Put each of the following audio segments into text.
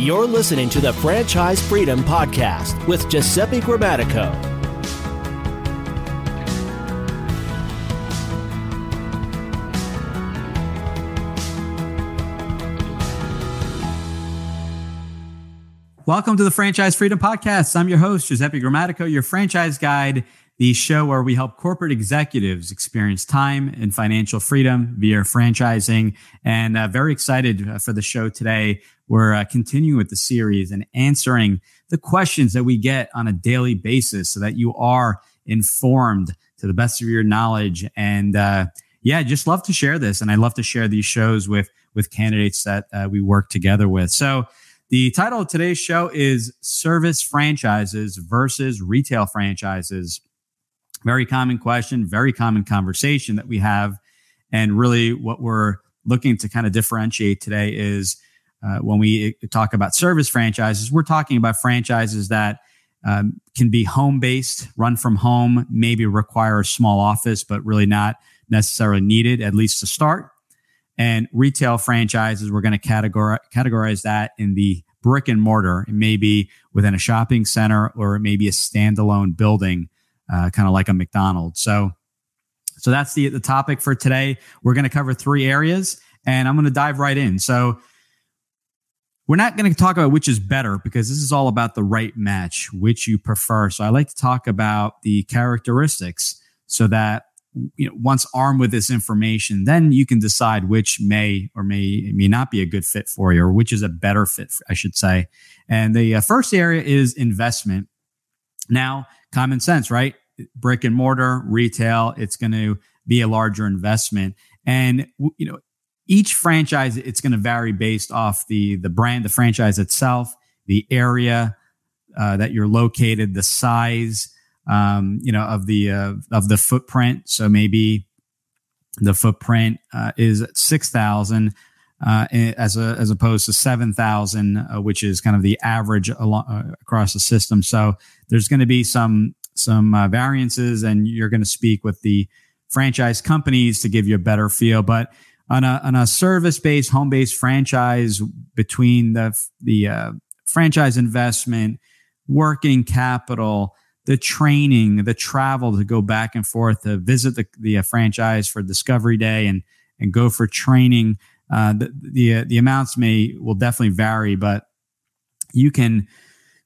You're listening to the Franchise Freedom Podcast with Giuseppe Grammatico. Welcome to the Franchise Freedom Podcast. I'm your host, Giuseppe Grammatico, your franchise guide the show where we help corporate executives experience time and financial freedom via franchising. And uh, very excited for the show today. We're uh, continuing with the series and answering the questions that we get on a daily basis so that you are informed to the best of your knowledge. And uh, yeah, just love to share this. And I love to share these shows with, with candidates that uh, we work together with. So, the title of today's show is Service Franchises versus Retail Franchises. Very common question, very common conversation that we have. And really, what we're looking to kind of differentiate today is uh, when we talk about service franchises, we're talking about franchises that um, can be home based, run from home, maybe require a small office, but really not necessarily needed, at least to start. And retail franchises, we're going to categorize, categorize that in the brick and mortar. It may be within a shopping center or it may be a standalone building uh, kind of like a McDonald's. So, so that's the the topic for today. We're going to cover three areas, and I'm going to dive right in. So, we're not going to talk about which is better because this is all about the right match, which you prefer. So, I like to talk about the characteristics so that you know, once armed with this information, then you can decide which may or may may not be a good fit for you, or which is a better fit, I should say. And the uh, first area is investment. Now, common sense, right? brick and mortar, retail, it's going to be a larger investment. And, you know, each franchise, it's going to vary based off the, the brand, the franchise itself, the area uh, that you're located, the size, um, you know, of the, uh, of the footprint. So maybe the footprint uh, is 6,000. Uh, as a, as opposed to 7,000, uh, which is kind of the average uh, across the system. So there's going to be some some variances and you're going to speak with the franchise companies to give you a better feel. But on a, on a service based, home based franchise between the, the uh, franchise investment, working capital, the training, the travel to go back and forth to visit the, the uh, franchise for discovery day and, and go for training. Uh, the the, uh, the amounts may will definitely vary, but you can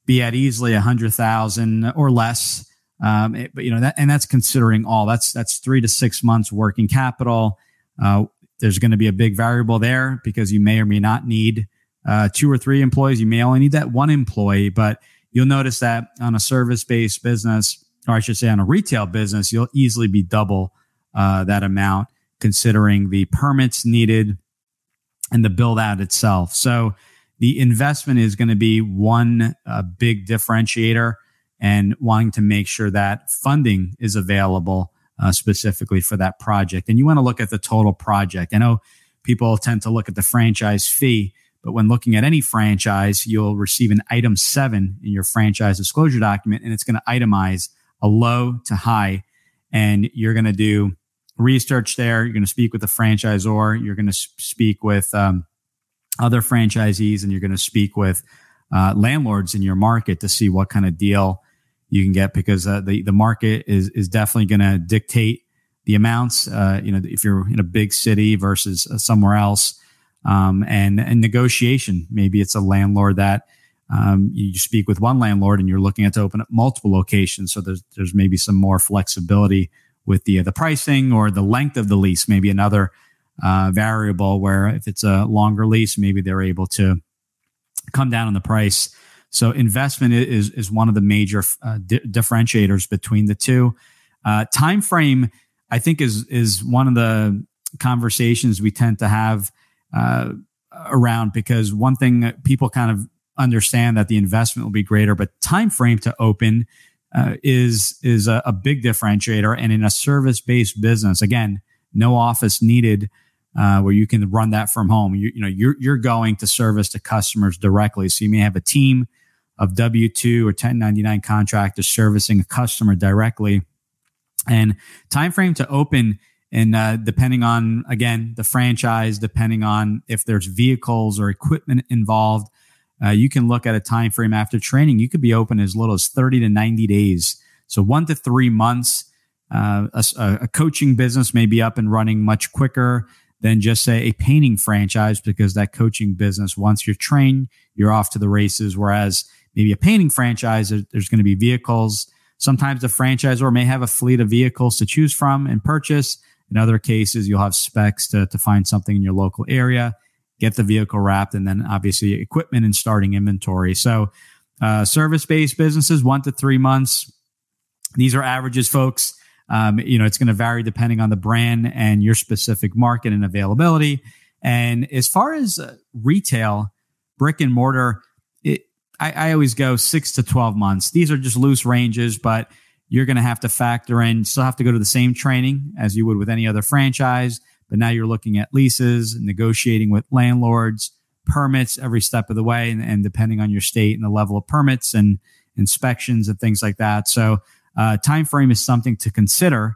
be at easily a hundred thousand or less um, it, but you know that, and that's considering all. That's that's three to six months working capital. Uh, there's going to be a big variable there because you may or may not need uh, two or three employees. You may only need that one employee, but you'll notice that on a service based business, or I should say on a retail business, you'll easily be double uh, that amount considering the permits needed and the build out itself. So the investment is going to be one uh, big differentiator and wanting to make sure that funding is available uh, specifically for that project. And you want to look at the total project. I know people tend to look at the franchise fee, but when looking at any franchise, you'll receive an item seven in your franchise disclosure document, and it's going to itemize a low to high. And you're going to do research there. You're going to speak with the franchisor. You're going to speak with um, other franchisees, and you're going to speak with uh, landlords in your market to see what kind of deal you can get because uh, the the market is is definitely going to dictate the amounts. Uh, you know, if you're in a big city versus uh, somewhere else, um, and and negotiation. Maybe it's a landlord that um, you speak with one landlord and you're looking at to open up multiple locations. So there's there's maybe some more flexibility with the the pricing or the length of the lease. Maybe another uh, variable where if it's a longer lease, maybe they're able to come down on the price. So investment is is one of the major uh, di- differentiators between the two. Uh, time frame, I think, is is one of the conversations we tend to have uh, around because one thing people kind of understand that the investment will be greater, but time frame to open uh, is is a, a, big differentiator. And in a service based business, again, no office needed. Uh, where you can run that from home. You, you know, you're, you're going to service the customers directly. So you may have a team of W 2 or 1099 contractors servicing a customer directly. And time frame to open and uh, depending on again the franchise depending on if there's vehicles or equipment involved uh, you can look at a time frame after training. You could be open as little as 30 to 90 days. So one to three months. Uh, a, a, coaching business may be up and running much quicker than just say a painting franchise because that coaching business, once you're trained, you're off to the races. Whereas maybe a painting franchise, there's going to be vehicles. Sometimes the franchisor may have a fleet of vehicles to choose from and purchase. In other cases, you'll have specs to, to find something in your local area get the vehicle wrapped, and then obviously equipment and starting inventory. So, uh, service based businesses, one to three months. These are averages, folks. Um, you know, it's going to vary depending on the brand and your specific market and availability. And as far as uh, retail, brick and mortar, I, I always go six to 12 months. These are just loose ranges, but you're going to have to factor in, still have to go to the same training as you would with any other franchise but now you're looking at leases, negotiating with landlords, permits every step of the way, and, and depending on your state and the level of permits and inspections and things like that. So, uh, time frame is something to consider.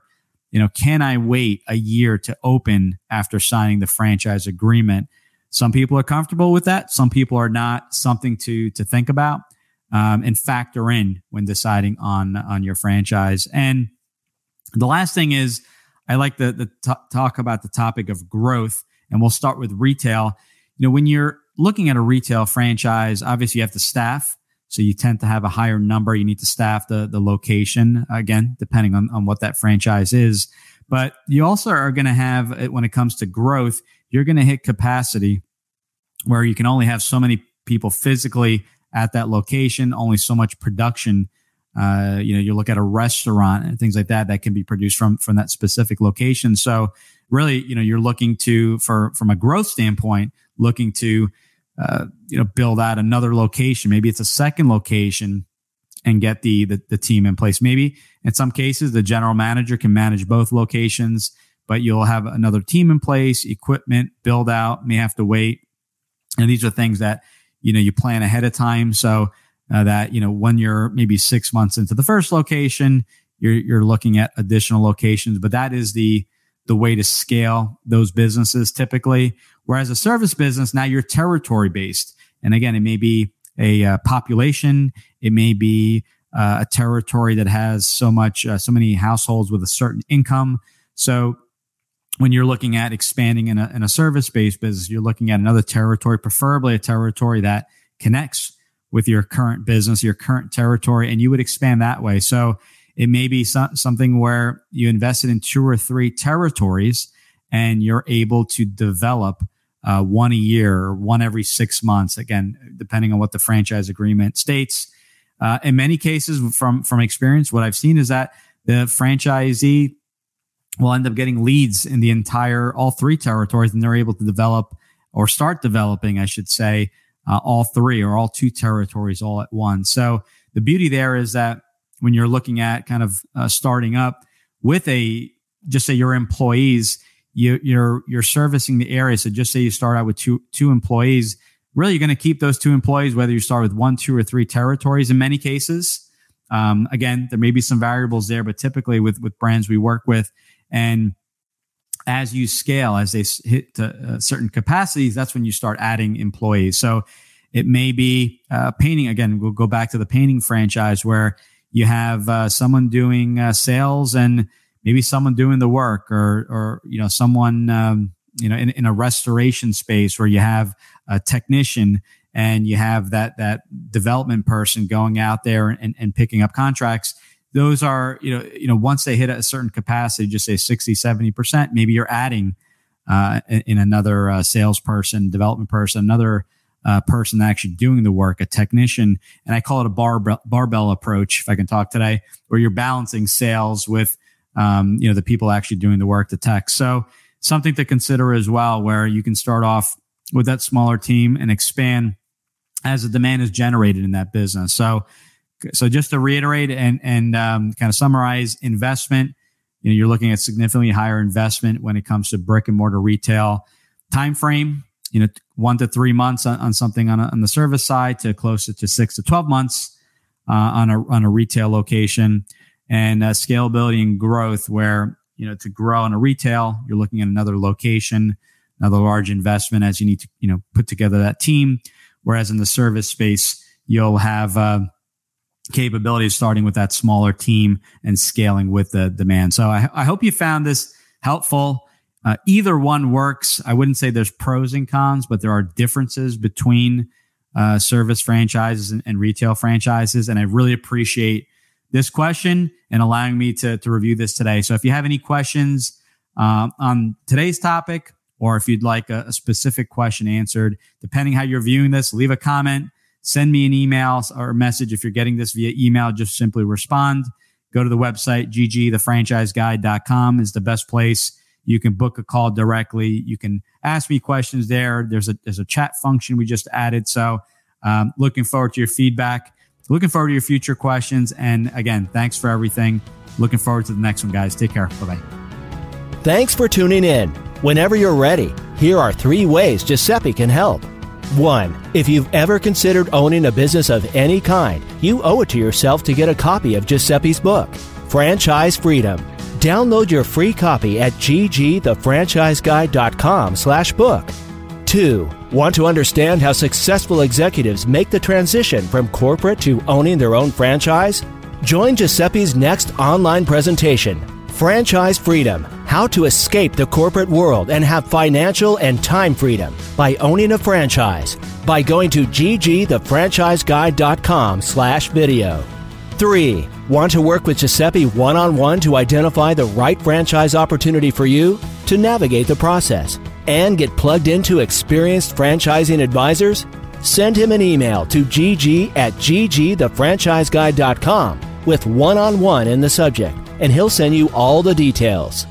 You know, can I wait a year to open after signing the franchise agreement? Some people are comfortable with that. Some people are not. Something to to think about um, and factor in when deciding on on your franchise. And the last thing is I like the, the t- talk about the topic of growth, and we'll start with retail. You know, when you're looking at a retail franchise, obviously you have to staff. So you tend to have a higher number. You need to staff the, the location again, depending on, on what that franchise is. But you also are going to have, uh, when it comes to growth, you're going to hit capacity where you can only have so many people physically at that location, only so much production uh, you know, you look at a restaurant and things like that that can be produced from from that specific location. So really, you know, you're looking to for from a growth standpoint, looking to uh, you know build out another location. Maybe it's a second location and get the, the the team in place. Maybe in some cases, the general manager can manage both locations, but you'll have another team in place, equipment build out may have to wait. And these are things that you know you plan ahead of time. So uh, that you know when you're maybe six months into the first location you're you're looking at additional locations but that is the the way to scale those businesses typically whereas a service business now you're territory based and again it may be a uh, population it may be uh, a territory that has so much uh, so many households with a certain income so when you're looking at expanding in a, in a service based business you're looking at another territory preferably a territory that connects with your current business, your current territory, and you would expand that way. So it may be so- something where you invested in two or three territories and you're able to develop uh, one a year or one every six months. Again, depending on what the franchise agreement states. Uh, in many cases, from from experience, what I've seen is that the franchisee will end up getting leads in the entire all three territories, and they're able to develop or start developing, I should say, uh, all three or all two territories all at once. So the beauty there is that when you're looking at kind of uh, starting up with a just say your employees, you, you're you're servicing the area. So just say you start out with two two employees, really you're going to keep those two employees whether you start with one, two, or three territories. In many cases, um, again, there may be some variables there, but typically with with brands we work with and as you scale, as they hit uh, certain capacities, that's when you start adding employees. So it may be uh, painting. Again, we'll go back to the painting franchise where you have uh, someone doing uh, sales and maybe someone doing the work, or or you know someone um, you know in, in a restoration space where you have a technician and you have that that development person going out there and, and picking up contracts those are you know you know once they hit a certain capacity just say 60 70% maybe you're adding uh, in another uh, salesperson development person another uh, person actually doing the work a technician. And i call it a bar, barbell approach if i can talk today where you're balancing sales with um, you know the people actually doing the work the tech. So something to consider as well where you can start off with that smaller team and expand as the demand is generated in that business. So so just to reiterate and and um, kind of summarize investment, you know, you're looking at significantly higher investment when it comes to brick and mortar retail. Time frame, you know, one to three months on, on something on, a, on the service side to closer to six to twelve months uh, on a on a retail location, and uh, scalability and growth where you know to grow in a retail, you're looking at another location, another large investment as you need to you know put together that team Whereas in the service space, you'll have uh, capabilities starting with that smaller team and scaling with the demand. So I, I hope you found this helpful. Uh, either one works. I wouldn't say there's pros and cons, but there are differences between uh, service franchises and, and, retail franchises. And I really appreciate this question and allowing me to, to review this today. So if you have any questions uh, on today's topic, or if you'd like a, a specific question answered, depending how you're viewing this, leave a comment, send me an email or message. If you're getting this via email, just simply respond. Go to the website, ggthefranchiseguide.com is the best place. You can book a call directly. You can ask me questions there. There's a there's a chat function we just added. So um, looking forward to your feedback. Looking forward to your future questions. And again, thanks for everything. Looking forward to the next one, guys. Take care. Bye bye. Thanks for tuning in. Whenever you're ready, here are three ways Giuseppe can help. One, if you've ever considered owning a business of any kind, you owe it to yourself to get a copy of Giuseppe's book, Franchise Freedom. Download your free copy at ggthefranchiseguide.com slash book. Two, want to understand how successful executives make the transition from corporate to owning their own franchise? Join Giuseppe's next online presentation, Franchise Freedom How to Escape the Corporate World and Have Financial and Time Freedom by Owning a Franchise by going to ggthefranchiseguide.com slash video. 3. Want to work with Giuseppe one on one to identify the right franchise opportunity for you? To navigate the process and get plugged into experienced franchising advisors? Send him an email to gg at ggthefranchiseguide.com with one on one in the subject, and he'll send you all the details.